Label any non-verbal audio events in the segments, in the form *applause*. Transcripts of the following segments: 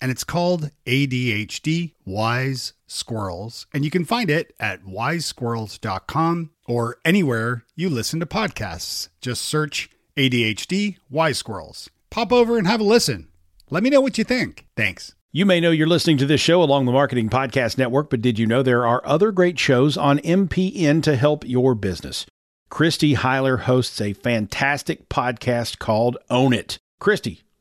and it's called ADHD Wise Squirrels. And you can find it at wisesquirrels.com or anywhere you listen to podcasts. Just search ADHD Wise Squirrels. Pop over and have a listen. Let me know what you think. Thanks. You may know you're listening to this show along the Marketing Podcast Network, but did you know there are other great shows on MPN to help your business? Christy Hiler hosts a fantastic podcast called Own It. Christy,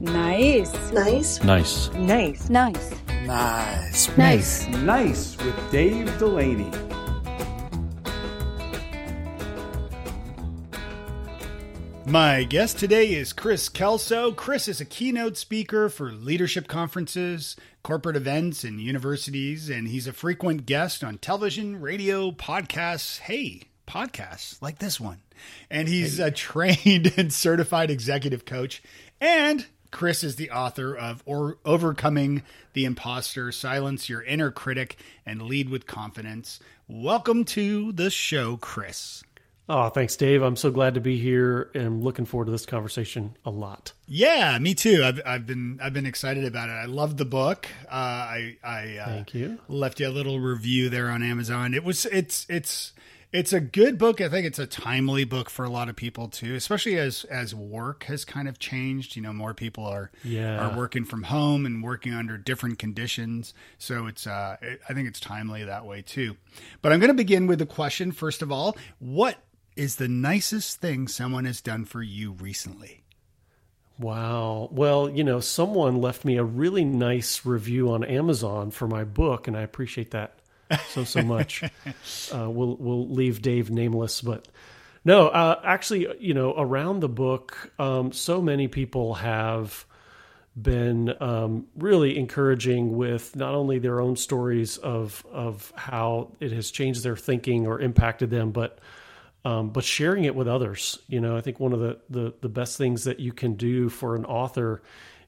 Nice. Nice. Nice. Nice. Nice. Nice. Nice. Nice with Dave Delaney. My guest today is Chris Kelso. Chris is a keynote speaker for leadership conferences, corporate events, and universities, and he's a frequent guest on television, radio, podcasts. Hey, podcasts like this one. And he's a *laughs* trained and certified executive coach and Chris is the author of or Overcoming the Imposter, Silence Your Inner Critic, and Lead with Confidence. Welcome to the show, Chris. Oh, thanks, Dave. I'm so glad to be here and looking forward to this conversation a lot. Yeah, me too. I've, I've been I've been excited about it. I love the book. Uh, I I uh, thank you. Left you a little review there on Amazon. It was it's it's it's a good book. I think it's a timely book for a lot of people too, especially as as work has kind of changed. You know, more people are yeah. are working from home and working under different conditions. So it's uh, I think it's timely that way too. But I'm going to begin with the question first of all: What is the nicest thing someone has done for you recently? Wow. Well, you know, someone left me a really nice review on Amazon for my book, and I appreciate that so so much. *laughs* Uh, we'll we'll leave Dave nameless, but no, uh, actually, you know, around the book, um, so many people have been um, really encouraging with not only their own stories of of how it has changed their thinking or impacted them, but um, but sharing it with others. You know, I think one of the, the the best things that you can do for an author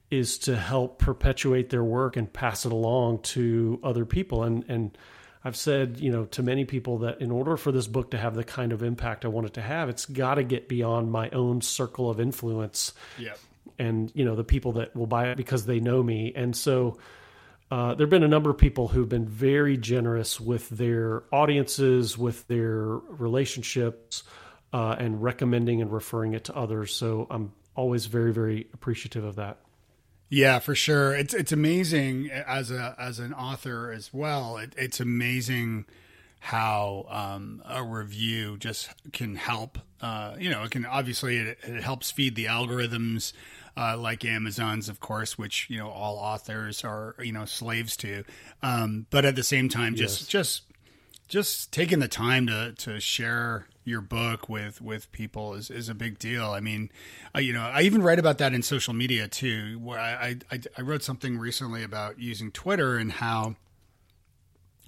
is to help perpetuate their work and pass it along to other people and and I've said, you know, to many people that in order for this book to have the kind of impact I want it to have, it's got to get beyond my own circle of influence. Yeah. And, you know, the people that will buy it because they know me. And so uh, there have been a number of people who've been very generous with their audiences, with their relationships, uh, and recommending and referring it to others. So I'm always very, very appreciative of that. Yeah, for sure. It's it's amazing as a as an author as well. It, it's amazing how um, a review just can help. Uh, you know, it can obviously it, it helps feed the algorithms. Uh, like Amazon's, of course, which you know all authors are you know slaves to, um, but at the same time, just yes. just just taking the time to to share your book with with people is, is a big deal. I mean, I, you know, I even write about that in social media too. Where I, I I wrote something recently about using Twitter and how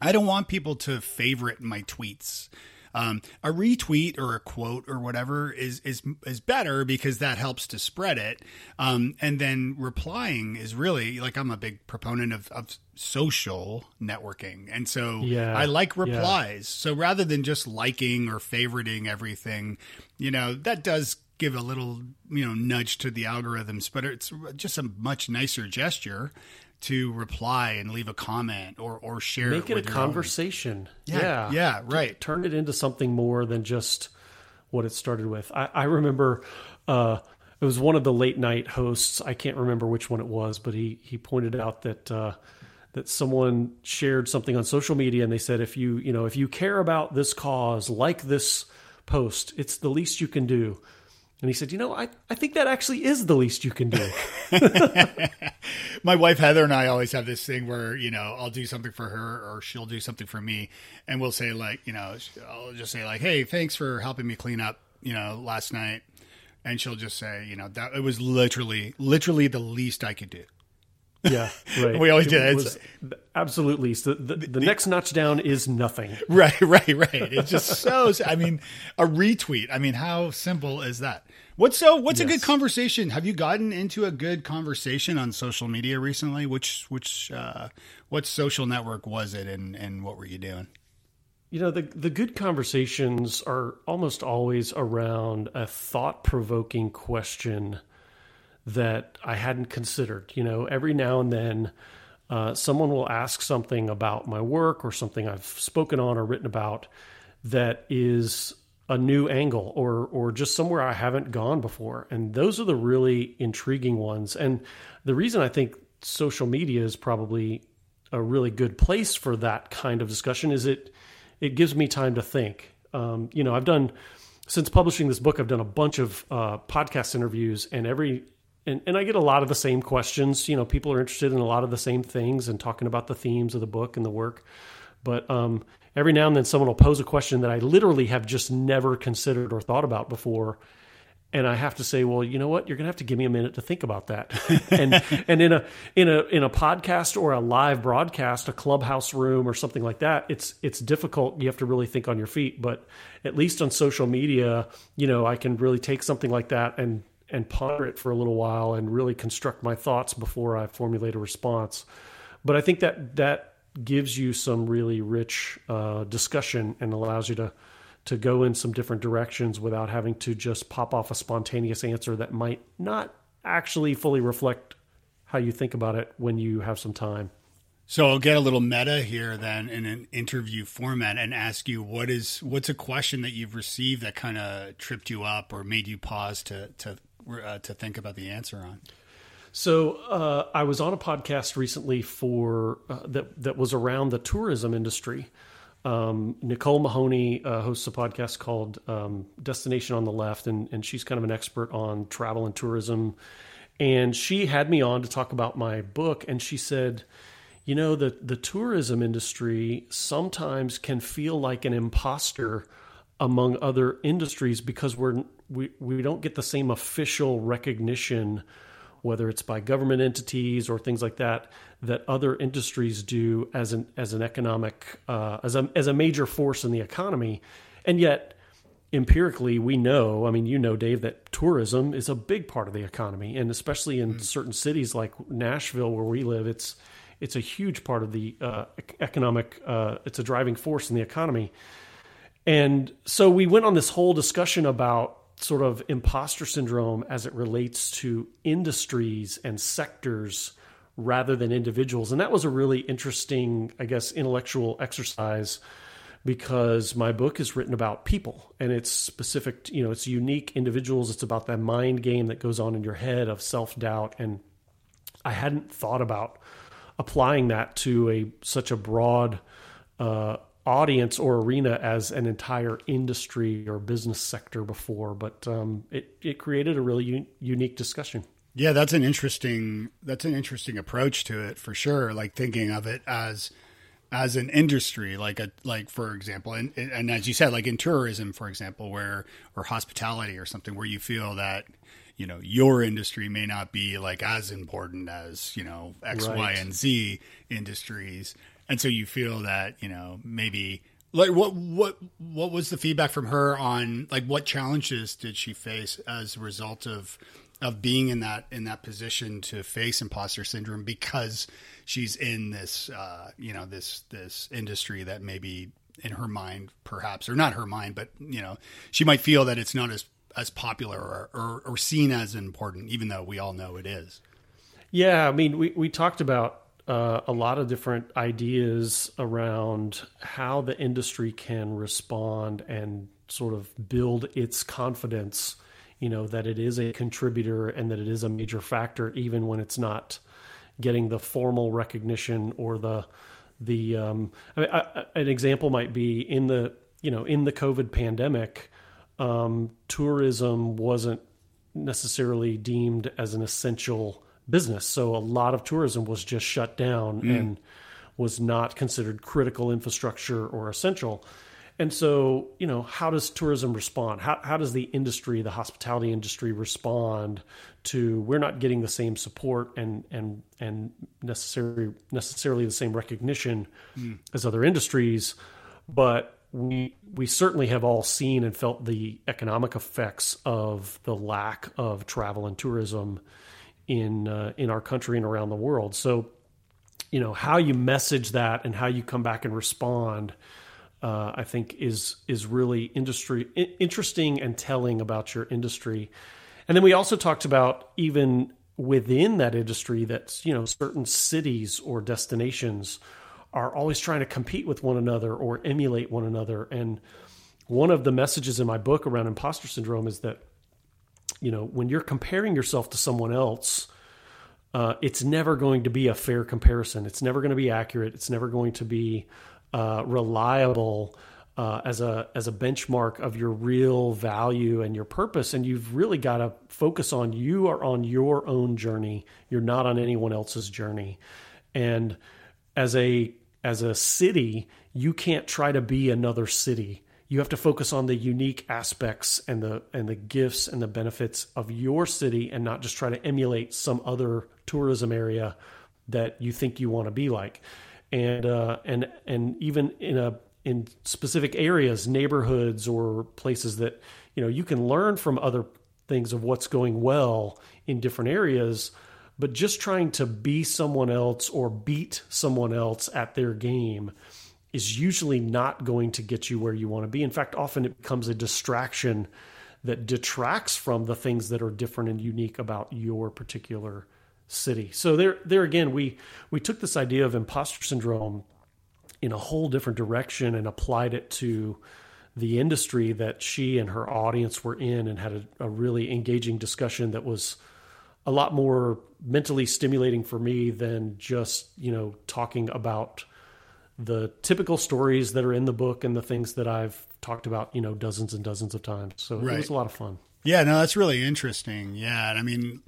I don't want people to favorite my tweets. Um, a retweet or a quote or whatever is is is better because that helps to spread it. Um, and then replying is really like I'm a big proponent of, of social networking, and so yeah, I like replies. Yeah. So rather than just liking or favoriting everything, you know, that does give a little you know nudge to the algorithms, but it's just a much nicer gesture to reply and leave a comment or or share make it, it a conversation. Yeah, yeah. yeah right. turn it into something more than just what it started with. I, I remember uh, it was one of the late night hosts. I can't remember which one it was but he he pointed out that uh, that someone shared something on social media and they said if you you know if you care about this cause like this post. It's the least you can do. And he said, You know, I, I think that actually is the least you can do. *laughs* *laughs* My wife Heather and I always have this thing where, you know, I'll do something for her or she'll do something for me. And we'll say, like, you know, I'll just say, like, hey, thanks for helping me clean up, you know, last night. And she'll just say, you know, that it was literally, literally the least I could do. Yeah, *laughs* right. We always It that. was absolutely. So the, the, the next notch down is nothing. Right, right, right. It's just so. I mean, a retweet. I mean, how simple is that? What's so? What's a good conversation? Have you gotten into a good conversation on social media recently? Which which uh, what social network was it, and and what were you doing? You know, the the good conversations are almost always around a thought provoking question that I hadn't considered. You know, every now and then uh, someone will ask something about my work or something I've spoken on or written about that is a new angle or or just somewhere I haven't gone before. And those are the really intriguing ones. And the reason I think social media is probably a really good place for that kind of discussion is it it gives me time to think. Um, you know, I've done since publishing this book, I've done a bunch of uh, podcast interviews, and every and, and I get a lot of the same questions. You know, people are interested in a lot of the same things and talking about the themes of the book and the work. But um, every now and then, someone will pose a question that I literally have just never considered or thought about before, and I have to say, well, you know what? You're going to have to give me a minute to think about that. *laughs* and and in a in a in a podcast or a live broadcast, a clubhouse room or something like that, it's it's difficult. You have to really think on your feet. But at least on social media, you know, I can really take something like that and and ponder it for a little while and really construct my thoughts before I formulate a response. But I think that that gives you some really rich uh, discussion and allows you to to go in some different directions without having to just pop off a spontaneous answer that might not actually fully reflect how you think about it when you have some time. So I'll get a little meta here then in an interview format and ask you what is what's a question that you've received that kind of tripped you up or made you pause to to uh, to think about the answer on. So uh, I was on a podcast recently for uh, that that was around the tourism industry. Um, Nicole Mahoney uh, hosts a podcast called um, Destination on the Left, and, and she's kind of an expert on travel and tourism. And she had me on to talk about my book, and she said, "You know, the the tourism industry sometimes can feel like an imposter among other industries because we're we we don't get the same official recognition." Whether it's by government entities or things like that, that other industries do as an as an economic uh, as a as a major force in the economy, and yet empirically we know. I mean, you know, Dave, that tourism is a big part of the economy, and especially in certain cities like Nashville, where we live, it's it's a huge part of the uh, economic. Uh, it's a driving force in the economy, and so we went on this whole discussion about sort of imposter syndrome as it relates to industries and sectors rather than individuals. And that was a really interesting, I guess, intellectual exercise because my book is written about people and it's specific, you know, it's unique individuals. It's about that mind game that goes on in your head of self doubt. And I hadn't thought about applying that to a such a broad uh, audience or arena as an entire industry or business sector before, but um, it it created a really un- unique discussion. Yeah, that's an interesting that's an interesting approach to it for sure. Like thinking of it as as an industry, like a like for example, and and as you said, like in tourism, for example, where or hospitality or something, where you feel that you know your industry may not be like as important as you know X, Y, Right. and Z industries, and so you feel that you know maybe like what what what was the feedback from her on like what challenges did she face as a result of of being in that in that position to face imposter syndrome because she's in this uh, you know this this industry that maybe in her mind perhaps or not her mind but you know she might feel that it's not as as popular or, or, or seen as important even though we all know it is? Yeah, I mean, we we talked about uh, a lot of different ideas around how the industry can respond and sort of build its confidence. You know that it is a contributor and that it is a major factor, even when it's not getting the formal recognition or the the um, I mean, I, an example might be in the you know in the COVID pandemic. um, tourism wasn't necessarily deemed as an essential business. So a lot of tourism was just shut down mm. and was not considered critical infrastructure or essential. And so, you know, how does tourism respond? How, how does the industry, the hospitality industry, respond to we're not getting the same support and and and necessarily necessarily the same recognition mm. as other industries, but we we certainly have all seen and felt the economic effects of the lack of travel and tourism in uh, in our country and around the world. So, you know, how you message that and how you come back and respond, uh, I think is is really industry interesting and telling about your industry. And then we also talked about even within that industry that you know certain cities or destinations are always trying to compete with one another or emulate one another. And one of the messages in my book around imposter syndrome is that, you know, when you're comparing yourself to someone else, uh, it's never going to be a fair comparison. It's never going to be accurate. It's never going to be uh, reliable uh, as a as a benchmark of your real value and your purpose. And you've really got to focus on you are on your own journey. You're not on anyone else's journey. And as a as a city, you can't try to be another city. You have to focus on the unique aspects and the and the gifts and the benefits of your city and not just try to emulate some other tourism area that you think you want to be like. And uh, and and even in a in specific areas, neighborhoods or places that you know you can learn from other things of what's going well in different areas but just trying to be someone else or beat someone else at their game is usually not going to get you where you want to be. In fact, often it becomes a distraction that detracts from the things that are different and unique about your particular city. So there there again we we took this idea of imposter syndrome in a whole different direction and applied it to the industry that she and her audience were in and had a, a really engaging discussion that was a lot more mentally stimulating for me than just you know talking about the typical stories that are in the book and the things that I've talked about you know dozens and dozens of times. So right. it was a lot of fun. Yeah, no, that's really interesting. Yeah, and I mean,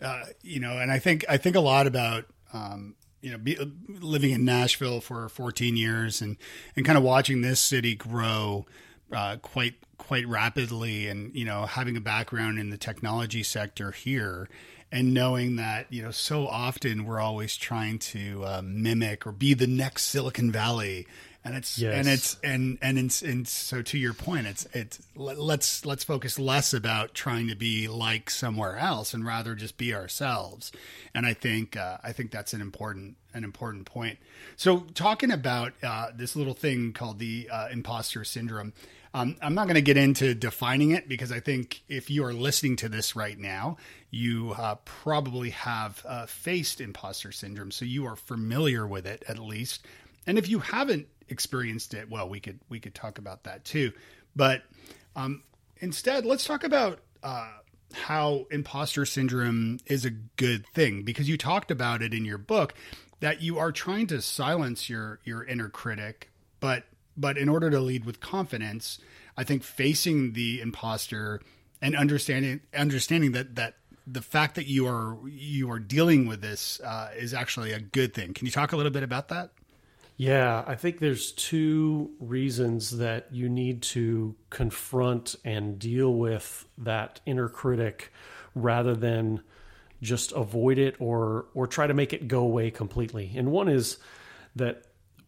uh, you know, and I think I think a lot about um, you know be, living in Nashville for 14 years and and kind of watching this city grow uh, quite quite rapidly, and you know having a background in the technology sector here, and knowing that you know so often we're always trying to uh, mimic or be the next Silicon Valley, and it's yes. and it's and and it's, and so to your point, it's it's let's let's focus less about trying to be like somewhere else and rather just be ourselves, and I think uh, I think that's an important an important point. So talking about uh, this little thing called the uh, imposter syndrome. Um, I'm not going to get into defining it because I think if you are listening to this right now, you uh, probably have uh, faced imposter syndrome, so you are familiar with it at least. And if you haven't experienced it, well, we could we could talk about that too. But um, instead, let's talk about uh, how imposter syndrome is a good thing because you talked about it in your book that you are trying to silence your your inner critic, but but in order to lead with confidence, I think facing the imposter and understanding understanding that that the fact that you are you are dealing with this uh, is actually a good thing. Can you talk a little bit about that? Yeah, I think there's two reasons that you need to confront and deal with that inner critic rather than just avoid it or or try to make it go away completely. And one is that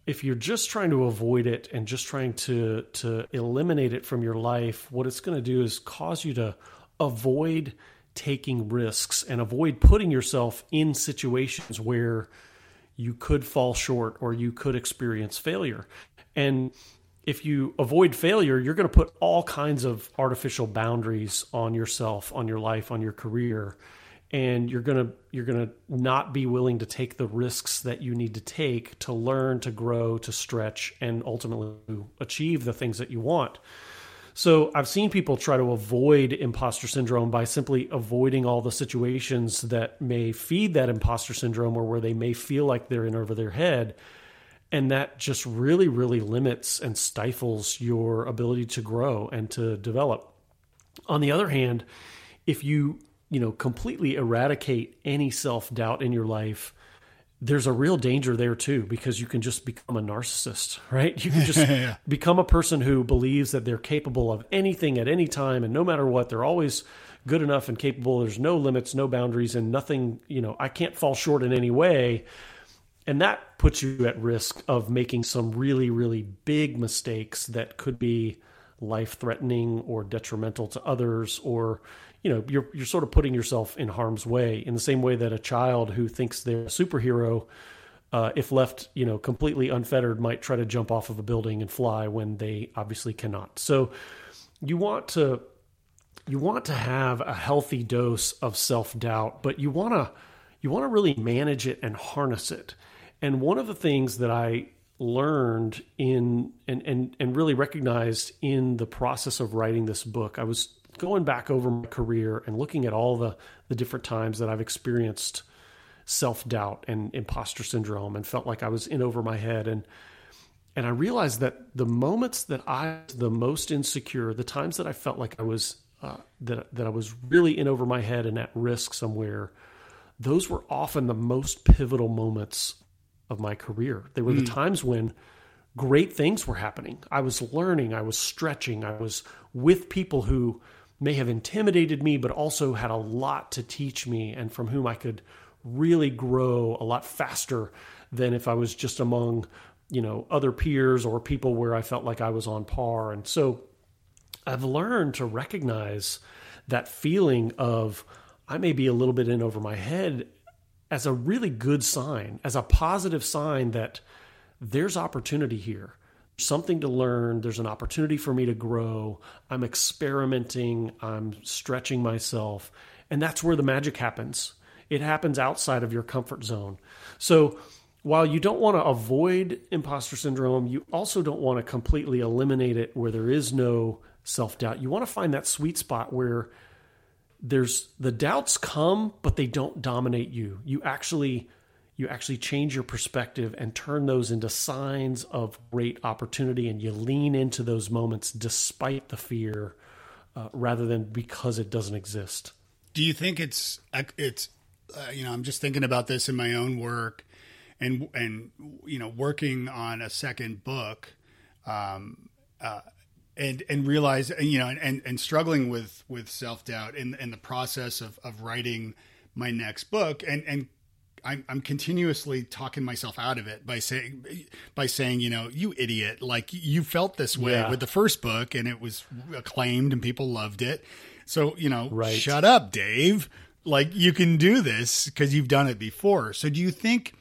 if you're just trying to avoid it and just trying to to eliminate it from your life, what it's going to do is cause you to avoid taking risks and avoid putting yourself in situations where you could fall short or you could experience failure. And if you avoid failure, you're going to put all kinds of artificial boundaries on yourself, on your life, on your career and you're going to you're going to not be willing to take the risks that you need to take to learn to grow to stretch and ultimately achieve the things that you want. So i've seen people try to avoid imposter syndrome by simply avoiding all the situations that may feed that imposter syndrome or where they may feel like they're in over their head. And that just really really limits and stifles your ability to grow and to develop. On the other hand, if you, you know, completely eradicate any self-doubt in your life, there's a real danger there too because you can just become a narcissist, *laughs* right? You can just *laughs* yeah. become a person who believes that they're capable of anything at any time and no matter what, they're always good enough and capable. There's no limits, no boundaries and nothing, you know, I can't fall short in any way. And that puts you at risk of making some really really big mistakes that could be life threatening or detrimental to others or you know you're you're sort of putting yourself in harm's way in the same way that a child who thinks they're a superhero uh, if left you know completely unfettered might try to jump off of a building and fly when they obviously cannot. So you want to you want to have a healthy dose of self-doubt but you want to you want to really manage it and harness it. And one of the things that i learned in and and and really recognized in the process of writing this book i was going back over my career and looking at all the the different times that I've experienced self doubt and imposter syndrome and felt like I was in over my head and and I realized that the moments that I was the most insecure, the times that I felt like I was uh, that that I was really in over my head and at risk somewhere, those were often the most pivotal moments of my career. They were mm. the hmm. times when great things were happening. I was learning, I was stretching, I was with people who may have intimidated me, but also had a lot to teach me and from whom I could really grow a lot faster than if I was just among, you know, other peers or people where I felt like I was on par. And so I've learned to recognize that feeling of I may be a little bit in over my head as a really good sign, as a positive sign that there's opportunity here something to learn. There's an opportunity for me to grow. I'm experimenting. I'm stretching myself. And that's where the magic happens. It happens outside of your comfort zone. So while you don't want to avoid imposter syndrome, you also don't want to completely eliminate it where there is no self doubt. You want to find that sweet spot where there's the doubts come, but they don't dominate you. You actually you actually change your perspective and turn those into signs of great opportunity and you lean into those moments despite the fear uh, rather than because it doesn't exist. Do you think it's it's uh, you know i'm just thinking about this in my own work and and you know working on a second book um, uh, and and realize you know and and struggling with with self-doubt in in the process of of writing my next book. And and I'm, I'm continuously talking myself out of it by saying by saying you know you idiot. Like you felt this way yeah. with the first book and it was acclaimed and people loved it. So you know right. shut up Dave. Like you can do this because you've done it before. So do you think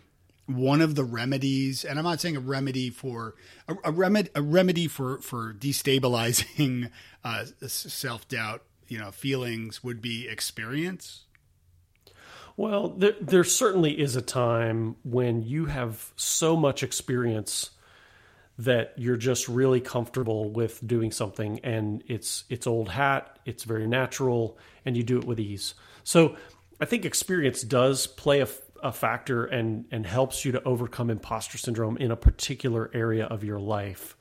one of the remedies and I'm not saying a remedy for a, a remedy a remedy for for destabilizing uh, self doubt you know feelings would be experience well, there, there certainly is a time when you have so much experience that you're just really comfortable with doing something and it's it's old hat, it's very natural and you do it with ease. So, I think experience does play a, a factor and and helps you to overcome imposter syndrome in a particular area of your life.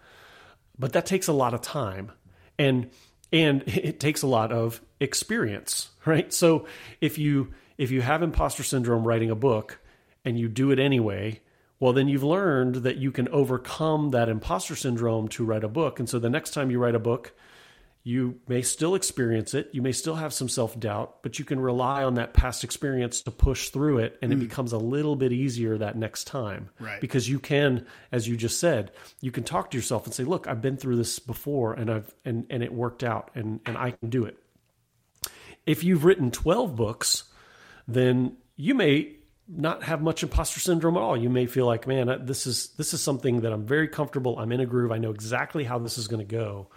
But that takes a lot of time. And and *laughs* it takes a lot of experience, right? So, if you if you have imposter syndrome writing a book and you do it anyway, well, then you've learned that you can overcome that imposter syndrome to write a book. And so the next time you write a book, you may still experience it. You may still have some self doubt, but you can rely on that past experience to push through it. And mm. it becomes a little bit easier that next time. Right. Because you can, as you just said, you can talk to yourself and say, look, I've been through this before and I've, and, and it worked out and, and I can do it. If you've written 12 books, then you may not have much imposter syndrome at all. You may feel like, man, this is this is something that I'm very comfortable. I'm in a groove. I know exactly how this is going to go.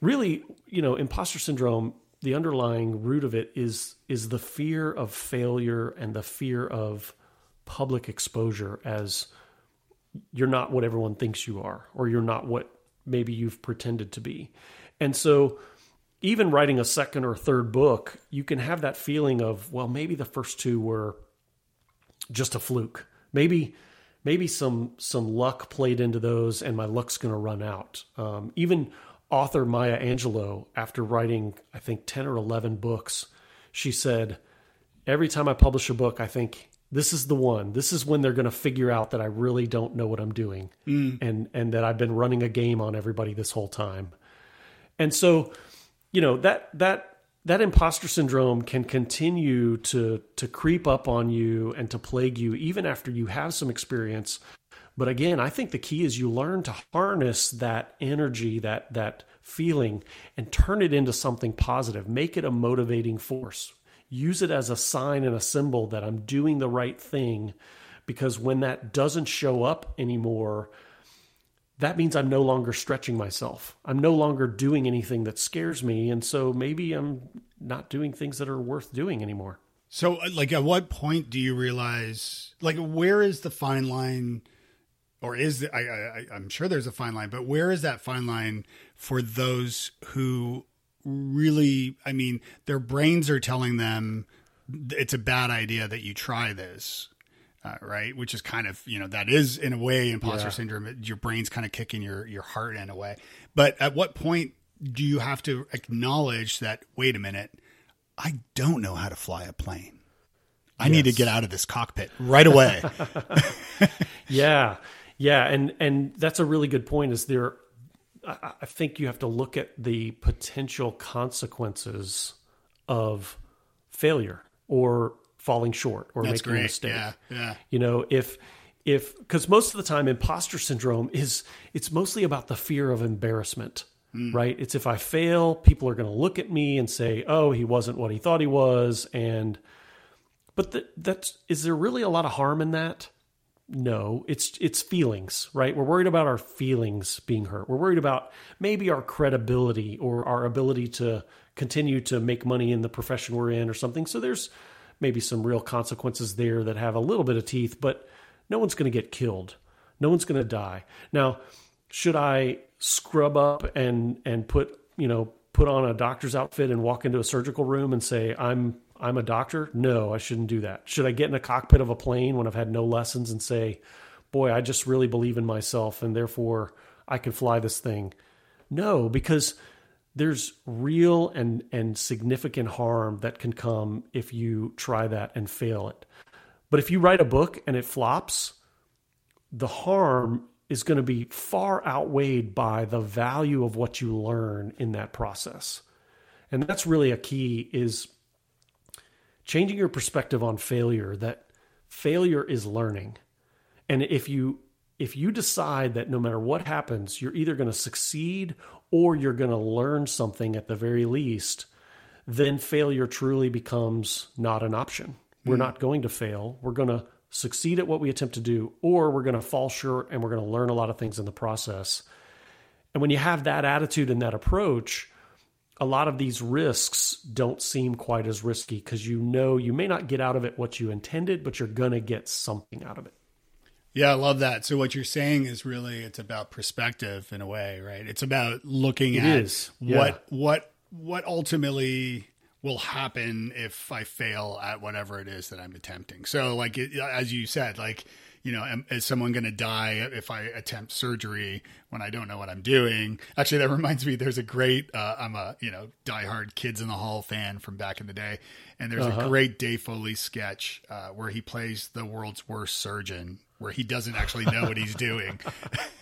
Really, you know, imposter syndrome. The underlying root of it is is the fear of failure and the fear of public exposure as you're not what everyone thinks you are, or you're not what maybe you've pretended to be. And so even writing a second or third book, you can have that feeling of, well, maybe the first two were just a fluke. Maybe maybe some some luck played into those, and my luck's going to run out. Um, even author Maya Angelou, after writing, I think, 10 or 11 books, she said, Every time I publish a book, I think, this is the one. This is when they're going to figure out that I really don't know what I'm doing mm. and, and that I've been running a game on everybody this whole time. And so, you know, that, that, that imposter syndrome can continue to to creep up on you and to plague you even after you have some experience but again, I think the key is you learn to harness that energy, that that feeling, and turn it into something positive. Make it a motivating force. Use it as a sign and a symbol that I'm doing the right thing. Because when that doesn't show up anymore, that means I'm no longer stretching myself. I'm no longer doing anything that scares me. And so maybe I'm not doing things that are worth doing anymore. So, uh, like, at what point do you realize, like, where is the fine line? or is the, I, I I'm sure there's a fine line, but where is that fine line for those who really? I mean, their brains are telling them it's a bad idea that you try this. Uh, right, which is kind of you know that is in a way imposter yeah. syndrome. Your brain's kind of kicking your your heart in a way. But at what point do you have to acknowledge that? Wait a minute, I don't know how to fly a plane. I yes. need to get out of this cockpit right away. *laughs* *laughs* yeah. Yeah, and and that's a really good point. Is there? I, I think you have to look at the potential consequences of failure or falling short or that's making great. a mistake. Yeah, yeah. You know, if if because most of the time imposter syndrome is it's mostly about the fear of embarrassment mm. right it's if i fail people are going to look at me and say oh he wasn't what he thought he was and but the, that's is there really a lot of harm in that no, it's it's feelings, right? We're worried about our feelings being hurt. We're worried about maybe our credibility or our ability to continue to make money in the profession we're in or something. So there's maybe some real consequences there that have a little bit of teeth, but no one's going to get killed. No one's going to die. Now, should I scrub up and and put, you know, put on a doctor's outfit and walk into a surgical room and say I'm I'm a doctor. No, I shouldn't do that. Should I get in a cockpit of a plane when I've had no lessons and say, boy, I just really believe in myself and therefore I can fly this thing? No, because there's real and, and significant harm that can come if you try that and fail it. But if you write a book and it flops, the harm is going to be far outweighed by the value of what you learn in that process. And that's really a key is changing your perspective on failure that failure is learning. And if you if you decide that no matter what happens, you're either going to succeed or you're going to learn something at the very least, then failure truly becomes not an option. We're mm. not going to fail. We're going to succeed at what we attempt to do, or we're going to fall short and we're going to learn a lot of things in the process. And when you have that attitude and that approach, a lot of these risks don't seem quite as risky because you know you may not get out of it what you intended, but you're going to get something out of it. Yeah, I love that. So what you're saying is really it's about perspective in a way, right? It's about looking it at. Yeah. what what what ultimately will happen if I fail at whatever it is that I'm attempting. So like it, as you said, like you know, am, is someone going to die if I attempt surgery when I don't know what I'm doing? Actually, that *laughs* reminds me. There's a great. Uh, I'm a you know diehard Kids in the Hall fan from back in the day, and there's uh-huh. a great Dave Foley sketch uh, where he plays the world's worst surgeon, where he doesn't actually know what he's doing.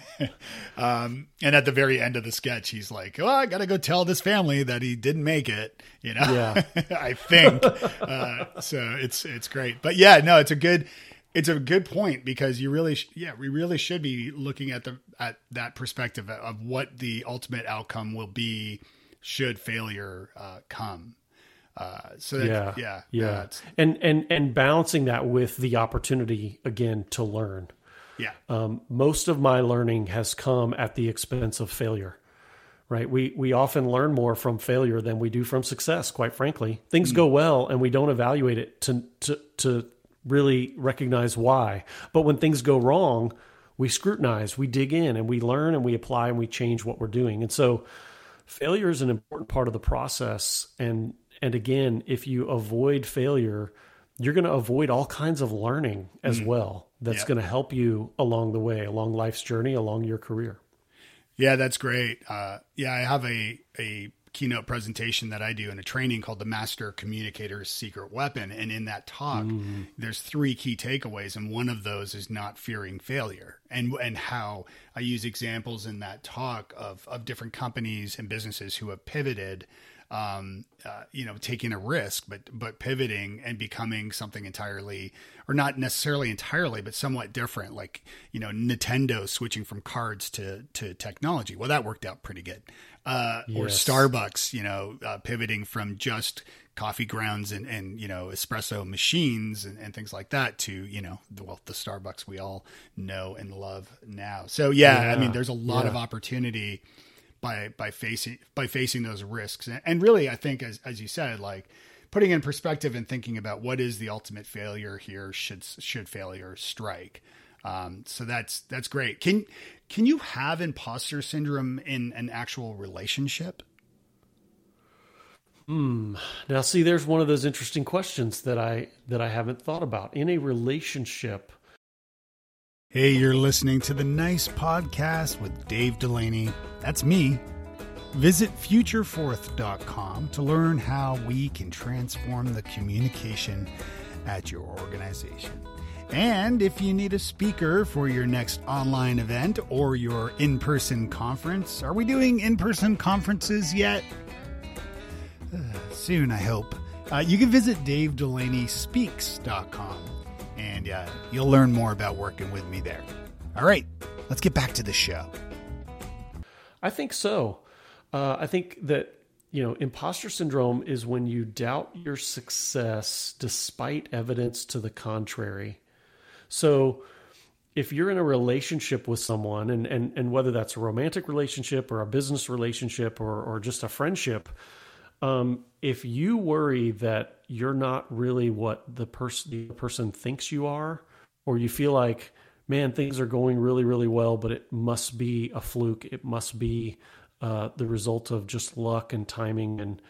*laughs* um, and at the very end of the sketch, he's like, "Oh, I got to go tell this family that he didn't make it." You know, yeah, *laughs* I think. Uh, so it's it's great, but yeah, no, it's a good it's a good point because you really, sh- yeah, we really should be looking at the at that perspective of what the ultimate outcome will be should failure uh, come. Uh, so that, yeah, yeah, yeah, and and and balancing that with the opportunity again to learn. Yeah, um, most of my learning has come at the expense of failure. Right, we we often learn more from failure than we do from success. Quite frankly, things mm. go well, and we don't evaluate it to to to really recognize why. But when things go wrong, we scrutinize, we dig in, and we learn and we apply and we change what we're doing. And so failure is an important part of the process. And and again, if you avoid failure, you're going to avoid all kinds of learning as mm. well. That's going to help you along the way, along life's journey, along your career. Yeah, that's great. Uh, yeah, I have a a keynote presentation that I do in a training called the Master Communicator's Secret Weapon. And in that talk, mm-hmm. there's three key takeaways. And one of those is not fearing failure and, and how I use examples in that talk of, of different companies and businesses who have pivoted um, uh, you know, taking a risk, but but pivoting and becoming something entirely, or not necessarily entirely, but somewhat different. Like you know, Nintendo switching from cards to to technology. Well, that worked out pretty good uh, yes. or Starbucks, you know, uh, pivoting from just coffee grounds and, and you know espresso machines and, and, things like that to you know the, well the Starbucks we all know and love now. So yeah, yeah. I mean, there's a lot yeah. of opportunity by by facing by facing those risks, and, and really, I think as as you said, like putting in perspective and thinking about what is the ultimate failure here should should failure strike. Um, so that's that's great. Can can you have imposter syndrome in an actual relationship? Hmm. Now, see, there's one of those interesting questions that I that I haven't thought about in a relationship. Hey, you're listening to the Nice Podcast with Dave Delaney. That's me. Visit futureforth.com to learn how we can transform the communication at your organization. And if you need a speaker for your next online event or your in person conference, are we doing in person conferences yet? Uh, *sighs* soon, I hope. Uh, you can visit davedelaneyspeaks.com and uh, you'll learn more about working with me there. All right, let's get back to the show. I think so. Uh, I think that you know, imposter syndrome is when you doubt your success despite evidence to the contrary. So if you're in a relationship with someone and, and, and whether that's a romantic relationship or a business relationship or, or just a friendship, um, if you worry that you're not really what the person the person thinks you are, or you feel like, man, things are going really, really well, but it must be a fluke. It must be uh, the result of just luck and timing and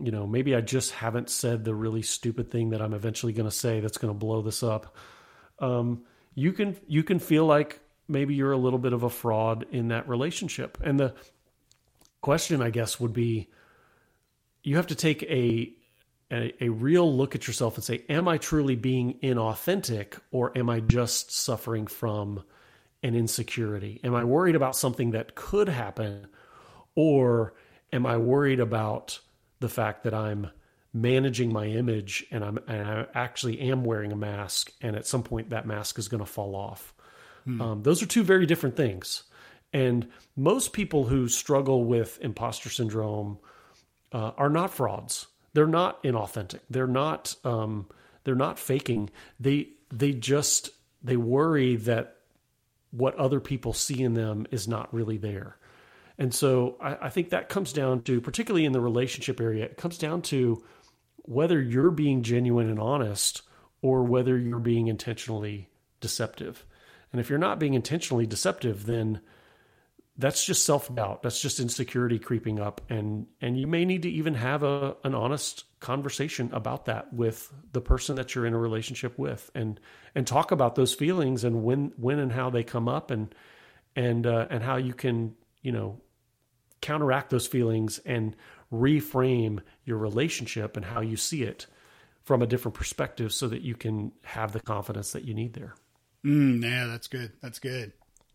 you know maybe i just haven't said the really stupid thing that i'm eventually going to say that's going to blow this up um, you can you can feel like maybe you're a little bit of a fraud in that relationship. And the question, I guess, would be you have to take a, a, a real look at yourself and say, Am I truly being inauthentic or am I just suffering from an insecurity? Am I worried about something that could happen or am I worried about the fact that I'm managing my image and I'm and I actually am wearing a mask and at some point that mask is going to fall off. Hmm. Um, those are two very different things. And most people who struggle with imposter syndrome uh, are not frauds. They're not inauthentic. They're not um, they're not faking. They they just they worry that what other people see in them is not really there. And so I, I think that comes down to, particularly in the relationship area, it comes down to whether you're being genuine and honest or whether you're being intentionally deceptive. And if you're not being intentionally deceptive, then that's just self-doubt. That's just insecurity creeping up and and you may need to even have a an honest conversation about that with the person that you're in a relationship with and and talk about those feelings and when when and how they come up and and uh, and how you can, you know, counteract those feelings and reframe your relationship and how you see it from a different perspective so that you can have the confidence that you need there. Mm, yeah, that's good. That's good.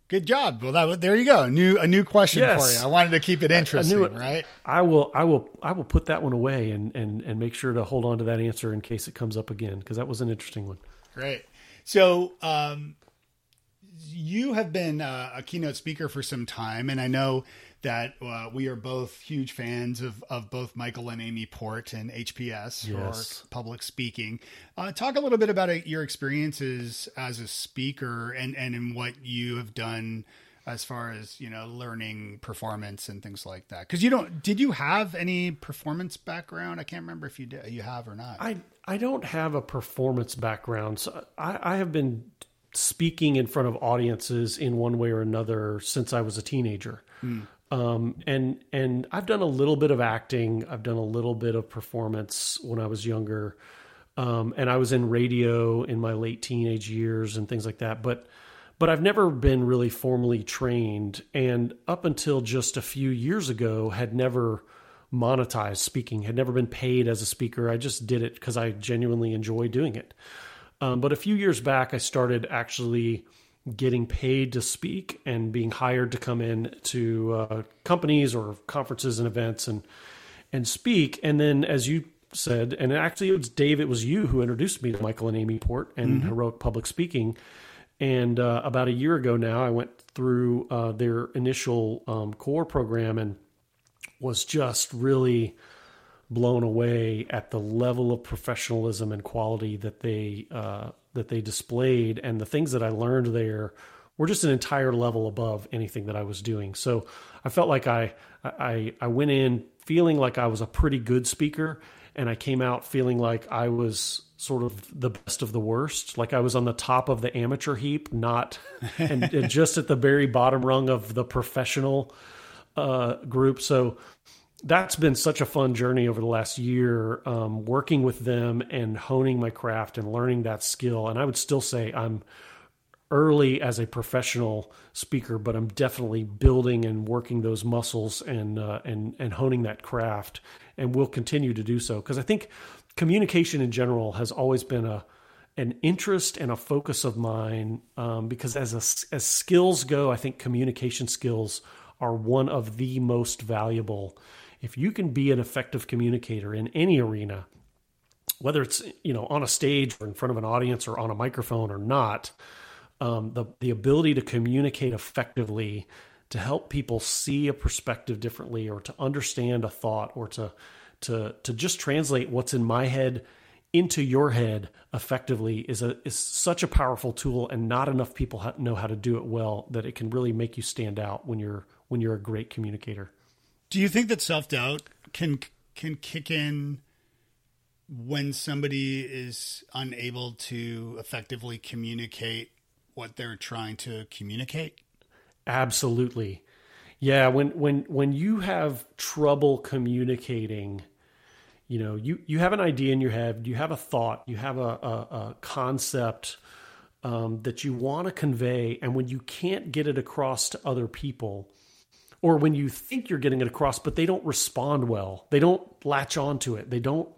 Good job. Well, that there you go. A new a new question yes. for you. I wanted to keep it interesting, I, it. right? I will I will I will put that one away and and and make sure to hold on to that answer in case it comes up again because that was an interesting one. Great. So, um, you have been uh, a keynote speaker for some time, and I know that uh, we are both huge fans of, of both Michael and Amy Port and HPS yes. for public speaking. Uh, talk a little bit about uh, your experiences as a speaker and, and in what you have done as far as you know learning performance and things like that because you don't did you have any performance background i can't remember if you did you have or not i i don't have a performance background so i i have been speaking in front of audiences in one way or another since i was a teenager hmm. Um, and and I've done a little bit of acting. I've done a little bit of performance when I was younger, um, and I was in radio in my late teenage years and things like that. But but I've never been really formally trained. And up until just a few years ago, had never monetized speaking, had never been paid as a speaker. I just did it because I genuinely enjoy doing it. Um, but a few years back, I started actually getting paid to speak and being hired to come in to uh, companies or conferences and events and and speak. And then, as you said, and actually it was Dave, it was you who introduced me to Michael and Amy Port and mm-hmm. heroic public speaking. And uh, about a year ago now, I went through uh, their initial um, core program and was just really blown away at the level of professionalism and quality that they uh, that they displayed, and the things that I learned there were just an entire level above anything that I was doing. So I felt like I I I went in feeling like I was a pretty good speaker, and I came out feeling like I was sort of the best of the worst. Like I was on the top of the amateur heap, not *laughs* and, and just at the very bottom rung of the professional uh, group. So that's been such a fun journey over the last year, um, working with them and honing my craft and learning that skill. And I would still say I'm early as a professional speaker, but I'm definitely building and working those muscles and uh, and and honing that craft, and will continue to do so because I think communication in general has always been a an interest and a focus of mine um, because as a, as skills go, I think communication skills are one of the most valuable if you can be an effective communicator in any arena, whether it's you know on a stage or in front of an audience or on a microphone or not, um, the the ability to communicate effectively to help people see a perspective differently or to understand a thought or to to to just translate what's in my head into your head effectively is a is such a powerful tool and not enough people know how to do it well that it can really make you stand out when you're when you're a great communicator. Do you think that self doubt can can kick in when somebody is unable to effectively communicate what they're trying to communicate? Absolutely. Yeah, when when when you have trouble communicating, you know, you you have an idea in your head, you have a thought, you have a, a, a concept um, that you want to convey, and when you can't get it across to other people, or when you think you're getting it across, but they don't respond well. They don't latch onto it. They don't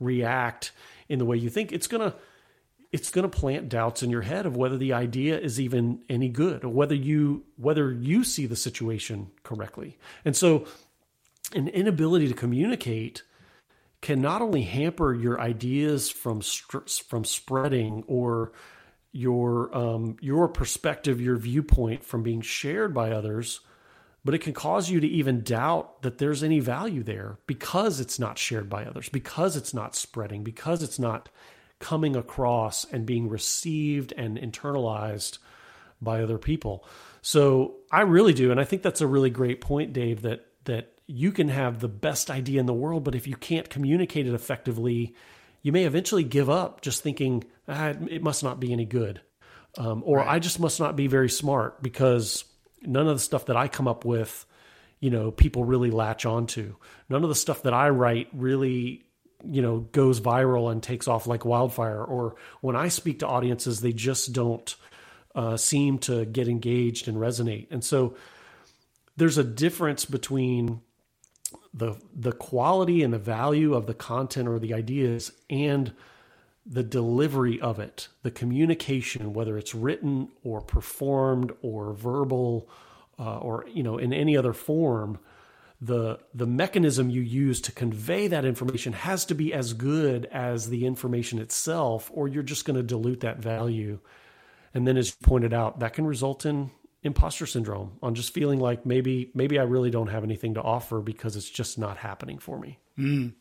react in the way you think. It's gonna it's gonna plant doubts in your head of whether the idea is even any good or whether you whether you see the situation correctly. And so an inability to communicate can not only hamper your ideas from from spreading or your um, your perspective, your viewpoint from being shared by others, but it can cause you to even doubt that there's any value there because it's not shared by others, because it's not spreading, because it's not coming across and being received and internalized by other people. So I really do, and I think that's a really great point, Dave. That that you can have the best idea in the world, but if you can't communicate it effectively, you may eventually give up, just thinking ah, it must not be any good, um, or right. I just must not be very smart because none of the stuff that I come up with, you know, people really latch onto. None of the stuff that I write really, you know, goes viral and takes off like wildfire. Or when I speak to audiences, they just don't uh, seem to get engaged and resonate. And so there's a difference between the the quality and the value of the content or the ideas and the delivery of it, the communication, whether it's written or performed or verbal uh, or you know in any other form, the the mechanism you use to convey that information has to be as good as the information itself, or you're just going to dilute that value. And then, as you pointed out, that can result in imposter syndrome on just feeling like maybe maybe I really don't have anything to offer because it's just not happening for me. Mm.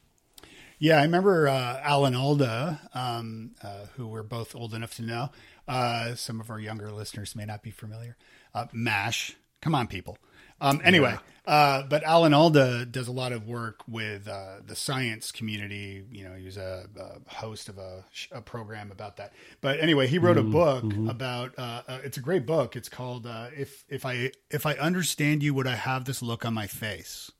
Yeah, I remember uh, Alan Alda, um, uh, who we're both old enough to know. Uh, some of our younger listeners may not be familiar. Uh, MASH, come on, people. Um, anyway, yeah. Uh, but Alan Alda does a lot of work with uh, the science community. You know, he's a, a host of a, a, program about that. But anyway, he wrote mm-hmm. a book mm-hmm. about. it's a great book. It's called "If If I If I Understand You, Would I Have This Look on My Face."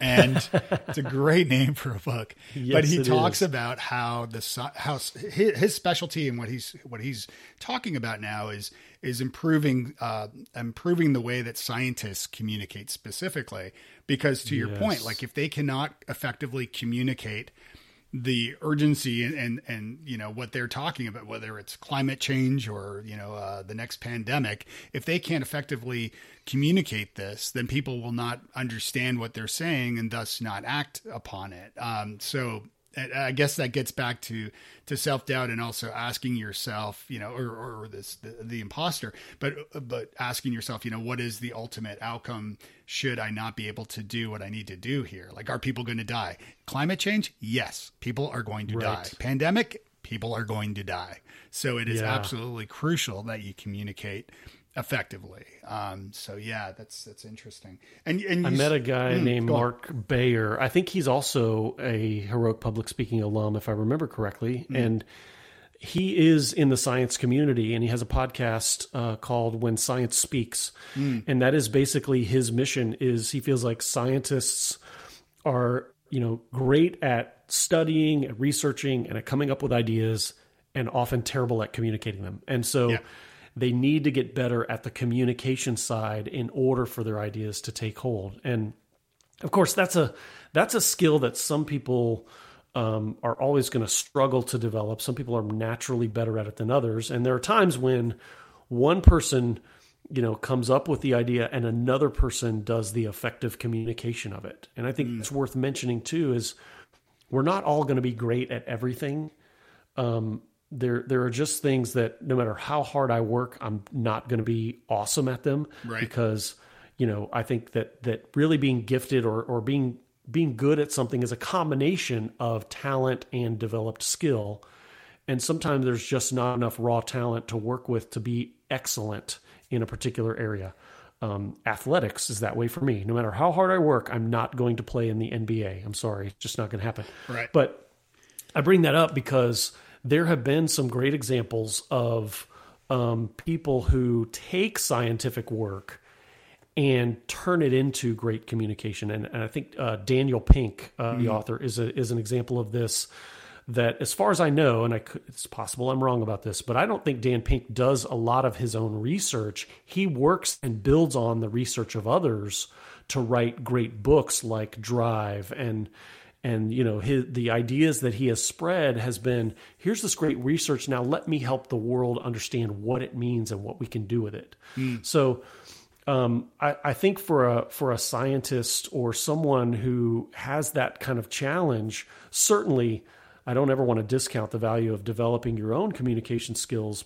And it's a great name for a book. Yes, *laughs* but he talks is. about how the how his, his specialty and what he's what he's talking about now is is improving uh, improving the way that scientists communicate specifically. Because to your point, like if they cannot effectively communicate the urgency and, and and you know what they're talking about whether it's climate change or you know uh, the next pandemic if they can't effectively communicate this then people will not understand what they're saying and thus not act upon it. Um, so I I guess that gets back to to self doubt and also asking yourself, you know, or, or this the, the imposter, but but asking yourself, you know, what is the ultimate outcome? Should I not be able to do what I need to do here? Like, are people going to die? Climate change? Yes, people are going to die. Pandemic? People are going to die. So it is Yeah. absolutely crucial that you communicate effectively. Um, so yeah, that's that's interesting. And and I met a guy Mm, named go on. Mark Bayer. I think he's also a heroic public speaking alum, if I remember correctly. Hmm. And he is in the science community and he has a podcast uh, called When Science Speaks. Hmm. And that is basically his mission is he feels like scientists are, you know, great at studying, and researching, and at coming up with ideas, and often terrible at communicating them. And so Yeah. They need to get better at the communication side in order for their ideas to take hold. And of course, that's a that's a skill that some people um, are always going to struggle to develop. Some people are naturally better at it than others, and there are times when one person, you know, comes up with the idea and another person does the effective communication of it. And I think it's worth mentioning too is we're not all going to be great at everything. Um, there, there are just things that no matter how hard I work, I'm not going to be awesome at them Right. because, you know, I think that that really being gifted or or being being good at something is a combination of talent and developed skill. And sometimes there's just not enough raw talent to work with to be excellent in a particular area. Um, athletics is that way for me. No matter how hard I work, I'm not going to play in the NBA. I'm sorry, it's just not going to happen. Right. But I bring that up because there have been some great examples of um, people who take scientific work and turn it into great communication. And, and I think uh, Daniel Pink, uh, the author, is a, is an example of this. That, as far as I know, and I could, it's possible I'm wrong about this, but I don't think Dan Pink does a lot of his own research. He works and builds on the research of others to write great books like Drive and and you know his the ideas that he has spread has been here's this great research now let me help the world understand what it means and what we can do with it. So um, I, I think for a for a scientist or someone who has that kind of challenge certainly i don't ever want to discount the value of developing your own communication skills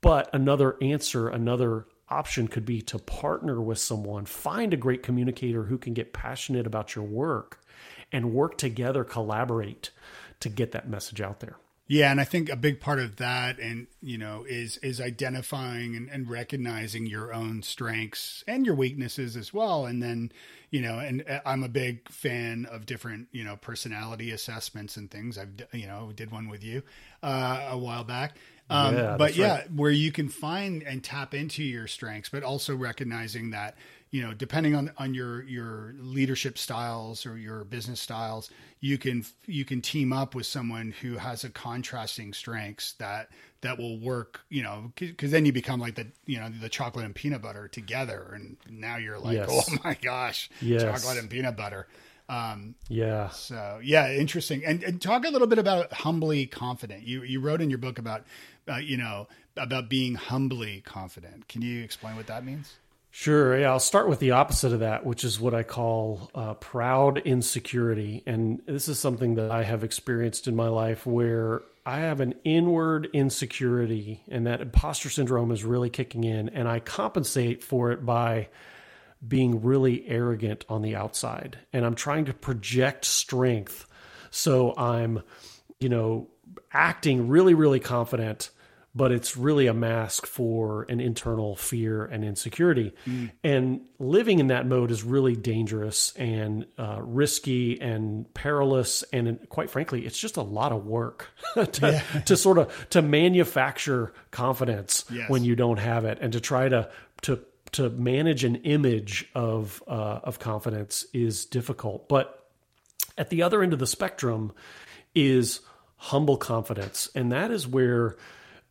but another answer, another option could be to partner with someone, find a great communicator who can get passionate about your work and work together, collaborate to get that message out there. Yeah, and I think a big part of that, and you know, is is identifying and, and recognizing your own strengths and your weaknesses as well. And then, you know, and uh, I'm a big fan of different, you know, personality assessments and things. I've, you know, did one with you uh, a while back. Um, Yeah, but yeah, right. where you can find and tap into your strengths, but also recognizing that you know, depending on on your your leadership styles or your business styles, you can you can team up with someone who has a contrasting strengths that that will work. You know, because then you become like the you know the chocolate and peanut butter together, and now you're like, Yes. oh my gosh, Yes. chocolate and peanut butter. Um, Yeah. so yeah, interesting. And, and talk a little bit about humbly confident. You you wrote in your book about uh, you know about being humbly confident. Can you explain what that means? Sure. Yeah, I'll start with the opposite of that, which is what I call uh, proud insecurity. And this is something that I have experienced in my life where I have an inward insecurity, and that imposter syndrome is really kicking in, and I compensate for it by being really arrogant on the outside. And I'm trying to project strength. So I'm, you know, acting really, really confident but it's really a mask for an internal fear and insecurity. And living in that mode is really dangerous and uh, risky and perilous. And quite frankly, it's just a lot of work *laughs* to, *laughs* to sort of to manufacture confidence Yes. when you don't have it and to try to to to manage an image of uh, of confidence is difficult. But at the other end of the spectrum is humble confidence, and that is where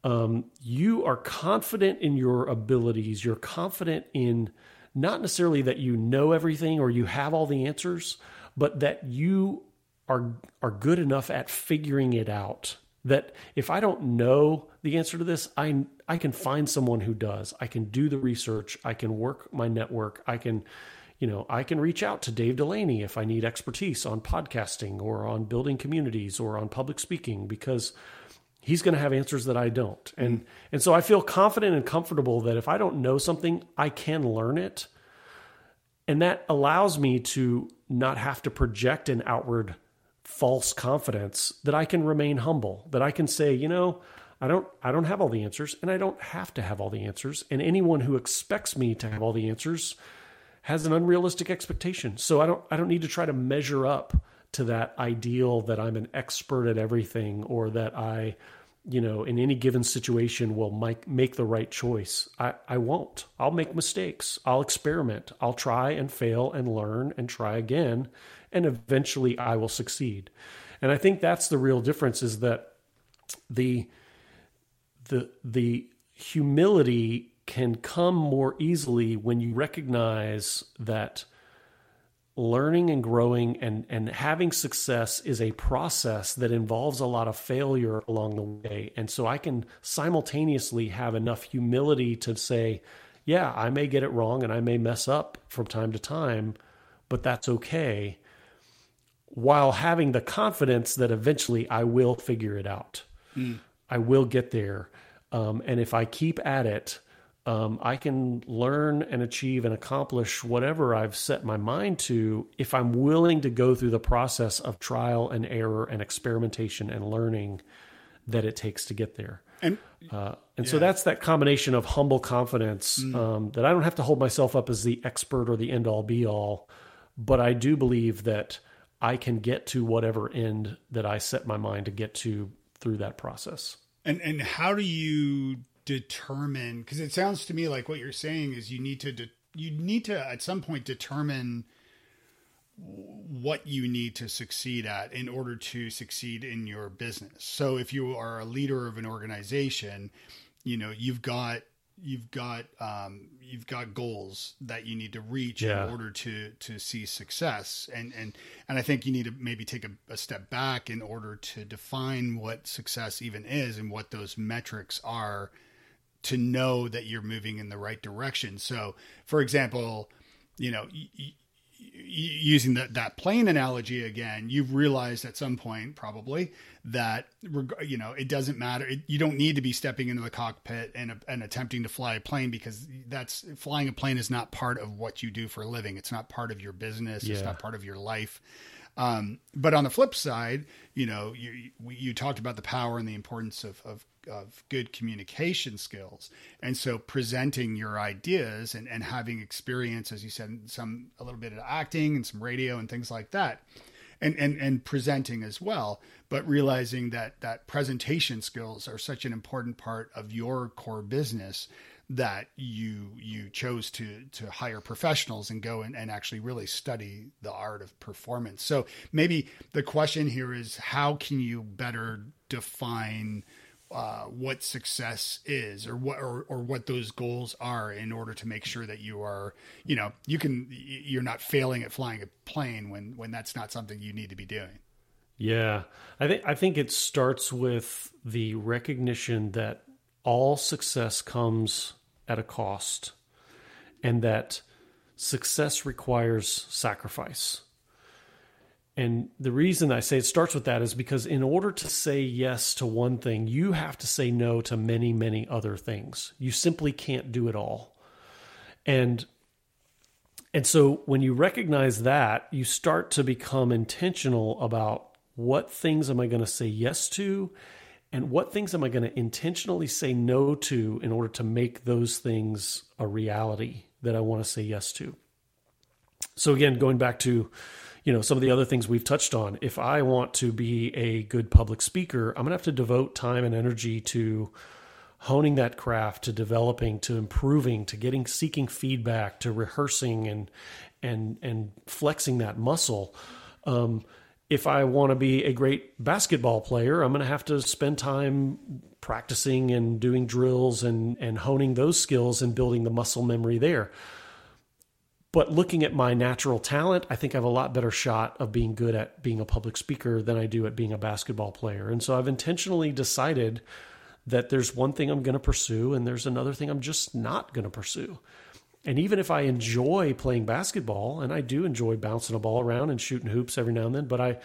um, you are confident in your abilities. You're confident in not necessarily that you know everything or you have all the answers, but that you are are good enough at figuring it out that if I don't know the answer to this, I I can find someone who does. I can do the research. I can work my network. I can, you know, I can reach out to Dave Delaney if I need expertise on podcasting or on building communities or on public speaking because he's going to have answers that I don't. And and so I feel confident and comfortable that if I don't know something, I can learn it. And that allows me to not have to project an outward false confidence that I can remain humble, that I can say, you know, I don't I don't have all the answers and I don't have to have all the answers and anyone who expects me to have all the answers has an unrealistic expectation. So I don't I don't need to try to measure up to that ideal that I'm an expert at everything or that I you know in any given situation will make make the right choice. I I won't. I'll make mistakes. I'll experiment. I'll try and fail and learn and try again and eventually I will succeed. And I think that's the real difference is that the the the humility can come more easily when you recognize that learning and growing and and having success is a process that involves a lot of failure along the way. And so I can simultaneously have enough humility to say yeah I may get it wrong and I may mess up from time to time but that's okay while having the confidence that eventually I will figure it out. Mm. I will get there. Um, and if I keep at it, um, I can learn and achieve and accomplish whatever I've set my mind to if I'm willing to go through the process of trial and error and experimentation and learning that it takes to get there. And, uh, and yeah. so that's that combination of humble confidence mm. um, that I don't have to hold myself up as the expert or the end all be all, but I do believe that I can get to whatever end that I set my mind to get to through that process. And and how do you determine? Because it sounds to me like what you're saying is you need to de- you need to at some point determine what you need to succeed at in order to succeed in your business. So if you are a leader of an organization, you know you've got you've got um, you've got goals that you need to reach yeah. in order to to see success and and and I think you need to maybe take a, a, step back in order to define what success even is and what those metrics are to know that you're moving in the right direction so for example you know y- using that that plane analogy again, you've realized at some point probably that you know it doesn't matter. It, you don't need to be stepping into the cockpit and, and attempting to fly a plane because that's flying a plane is not part of what you do for a living. It's not part of your business. Yeah. It's not part of your life. Um, but on the flip side, you know, you, you talked about the power and the importance of, of of good communication skills. And so presenting your ideas and, and having experience, as you said, some a little bit of acting and some radio and things like that. And, and and presenting as well, but realizing that that presentation skills are such an important part of your core business that you you chose to to hire professionals and go and, and actually really study the art of performance. So maybe the question here is how can you better define uh, what success is or what or, or what those goals are in order to make sure that you are you know you can you're not failing at flying a plane when when that's not something you need to be doing. Yeah. I think i think it starts with the recognition that all success comes at a cost and that success requires sacrifice and the reason I say it starts with that is because in order to say yes to one thing, you have to say no to many, many other things. You simply can't do it all. And and so when you recognize that, you start to become intentional about what things am I going to say yes to and what things am I going to intentionally say no to in order to make those things a reality that I want to say yes to. So again, going back to you know some of the other things we've touched on if i want to be a good public speaker i'm going to have to devote time and energy to honing that craft to developing to improving to getting seeking feedback to rehearsing and and and flexing that muscle um, if I want to be a great basketball player, I'm going to have to spend time practicing and doing drills and, and honing those skills and building the muscle memory there. But looking at my natural talent, I think I have a lot better shot of being good at being a public speaker than I do at being a basketball player. And so I've intentionally decided that there's one thing I'm going to pursue and there's another thing I'm just not going to pursue. And even if I enjoy playing basketball, and I do enjoy bouncing a ball around and shooting hoops every now and then, but I,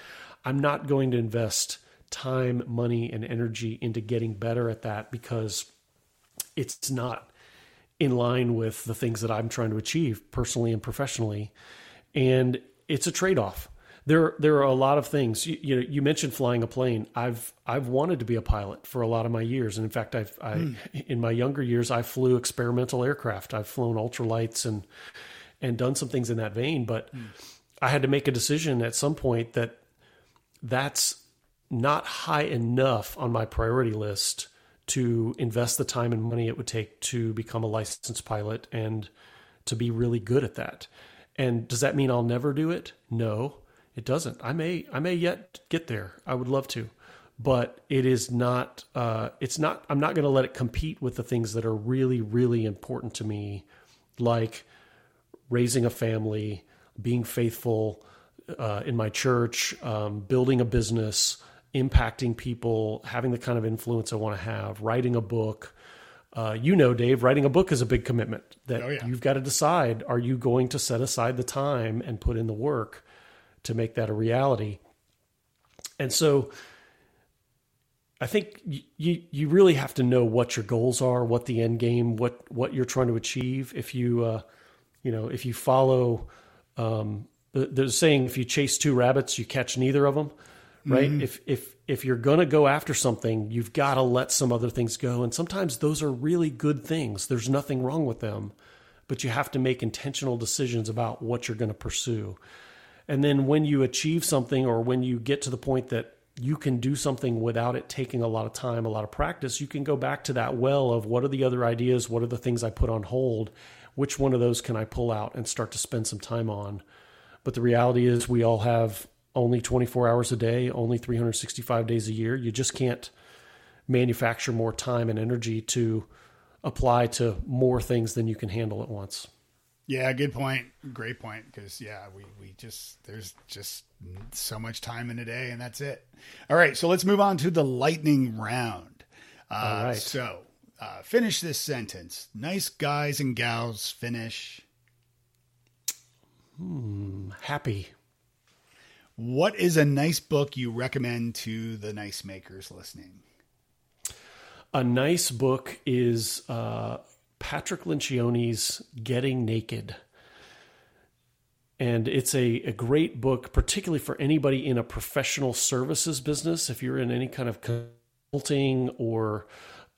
I'm not going to invest time, money, and energy into getting better at that because it's not in line with the things that I'm trying to achieve personally and professionally. And it's a trade off there there are a lot of things. You, you, know, you mentioned flying a plane. I've I've wanted to be a pilot for a lot of my years, and in fact, I've I, mm. in my younger years I flew experimental aircraft. I've flown ultralights and and done some things in that vein. But mm. I had to make a decision at some point that that's not high enough on my priority list to invest the time and money it would take to become a licensed pilot and to be really good at that. And does that mean I'll never do it? No. It doesn't. I may I may yet get there. I would love to, but it is not. Uh, it's not. I'm not going to let it compete with the things that are really really important to me, like raising a family, being faithful uh, in my church, um, building a business, impacting people, having the kind of influence I want to have, writing a book. Uh, you know, Dave, writing a book is a big commitment that oh, yeah. you've got to decide are you going to set aside the time and put in the work to make that a reality. And so I think you you really have to know what your goals are, what the end game, what what you're trying to achieve. If you uh, you know if you follow um, the, saying, if you chase two rabbits, you catch neither of them, right? Mm-hmm. If if if you're going to go after something, you've got to let some other things go, and sometimes those are really good things. There's nothing wrong with them, but you have to make intentional decisions about what you're going to pursue. And then when you achieve something or when you get to the point that you can do something without it taking a lot of time, a lot of practice, you can go back to that well of what are the other ideas, what are the things I put on hold, which one of those can I pull out and start to spend some time on. But the reality is, we all have only 24 hours a day, only 365 days a year. You just can't manufacture more time and energy to apply to more things than you can handle at once. Yeah, good point. Great point. Because yeah, we we just there's just so much time in a day, and that's it. All right, so let's move on to the lightning round. Uh, All right. So uh, finish this sentence. Nice guys and gals finish. Hmm, happy. What is a nice book you recommend to the nice makers listening? A nice book is uh, Patrick Lencioni's Getting Naked. And it's a, a great book, particularly for anybody in a professional services business. If you're in any kind of consulting or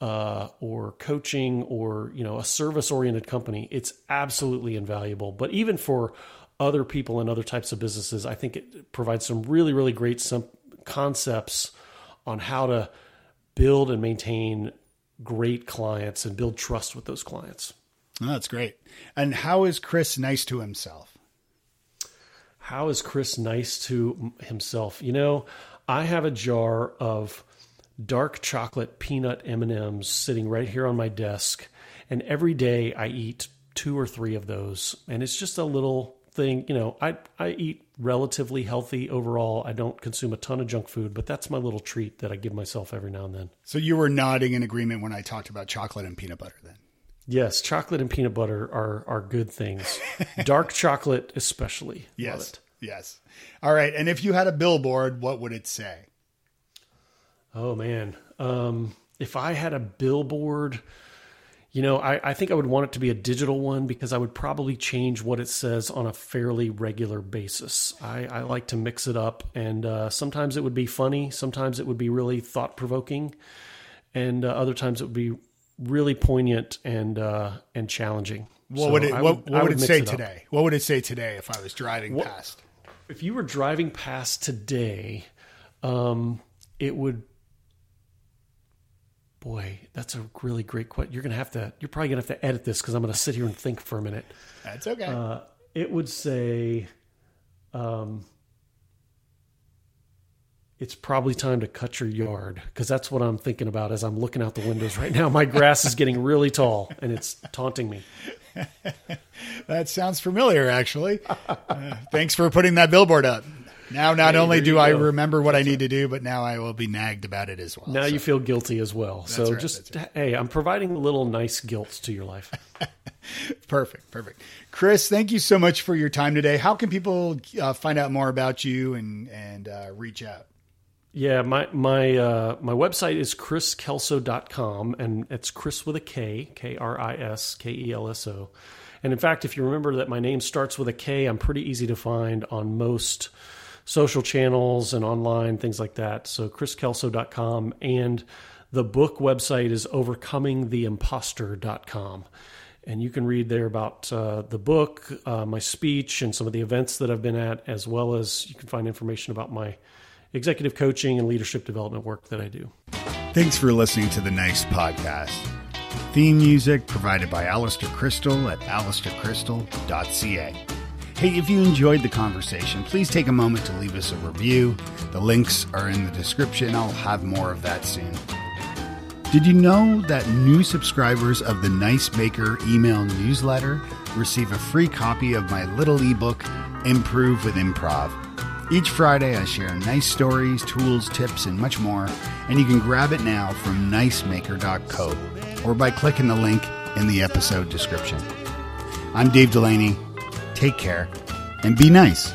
uh, or coaching or you know a service oriented company, it's absolutely invaluable. But even for other people and other types of businesses, I think it provides some really really great some concepts on how to build and maintain great clients and build trust with those clients. Oh, that's great. And how is Kris nice to himself? How is Kris nice to himself? You know, I have a jar of dark chocolate peanut M&Ms sitting right here on my desk, and every day I eat two or three of those, and it's just a little thing, you know, I I eat relatively healthy overall. I don't consume a ton of junk food, but that's my little treat that I give myself every now and then. So you were nodding in agreement when I talked about chocolate and peanut butter then. Yes, chocolate and peanut butter are are good things. *laughs* Dark chocolate especially. Yes. Yes. All right, and if you had a billboard, what would it say? Oh man. Um if I had a billboard, you know, I, I, think I would want it to be a digital one because I would probably change what it says on a fairly regular basis. I, I like to mix it up, and uh, sometimes it would be funny, sometimes it would be really thought provoking, and uh, other times it would be really poignant and uh, and challenging. What so would it What, would, what would, it say it today? What would it say today if I was driving what, past? If you were driving past today, um, it would boy, that's a really great question. You're gonna have to. You're probably gonna have to edit this because I'm gonna sit here and think for a minute. That's okay. Uh, it would say, um, it's probably time to cut your yard because that's what I'm thinking about as I'm looking out the windows right now. My grass is getting really tall and it's taunting me. *laughs* that sounds familiar, actually. *laughs* Uh, thanks for putting that billboard up. Now, not only do I remember what that's I need right. to do, but now I will be nagged about it as well. Now so. you feel guilty as well. so right, just, right. hey, I'm providing a little nice guilt to your life. *laughs* perfect. Perfect. Kris, thank you so much for your time today. How can people uh, find out more about you and, and uh, reach out? Yeah, my my uh, my website is kriskelso.com and it's Chris with a K, K R I S K E L S O. And in fact, if you remember that my name starts with a K, I'm pretty easy to find on most social channels and online things like that. So kriskelso.com and the book website is overcomingtheimposter.com. And you can read there about uh, the book, uh, my speech, and some of the events that I've been at, as well as you can find information about my executive coaching and leadership development work that I do. Thanks for listening to the Nice Podcast. Theme music provided by Alistair Crystal at alistaircrystal.ca. Hey, if you enjoyed the conversation, please take a moment to leave us a review. The links are in the description. I'll have more of that soon. Did you know that new subscribers of the Nice Maker email newsletter receive a free copy of my little ebook, Improve with Improv? Each Friday, I share nice stories, tools, tips, and much more, and you can grab it now from nicemaker.co or by clicking the link in the episode description. I'm Dave Delaney. Take care and be nice.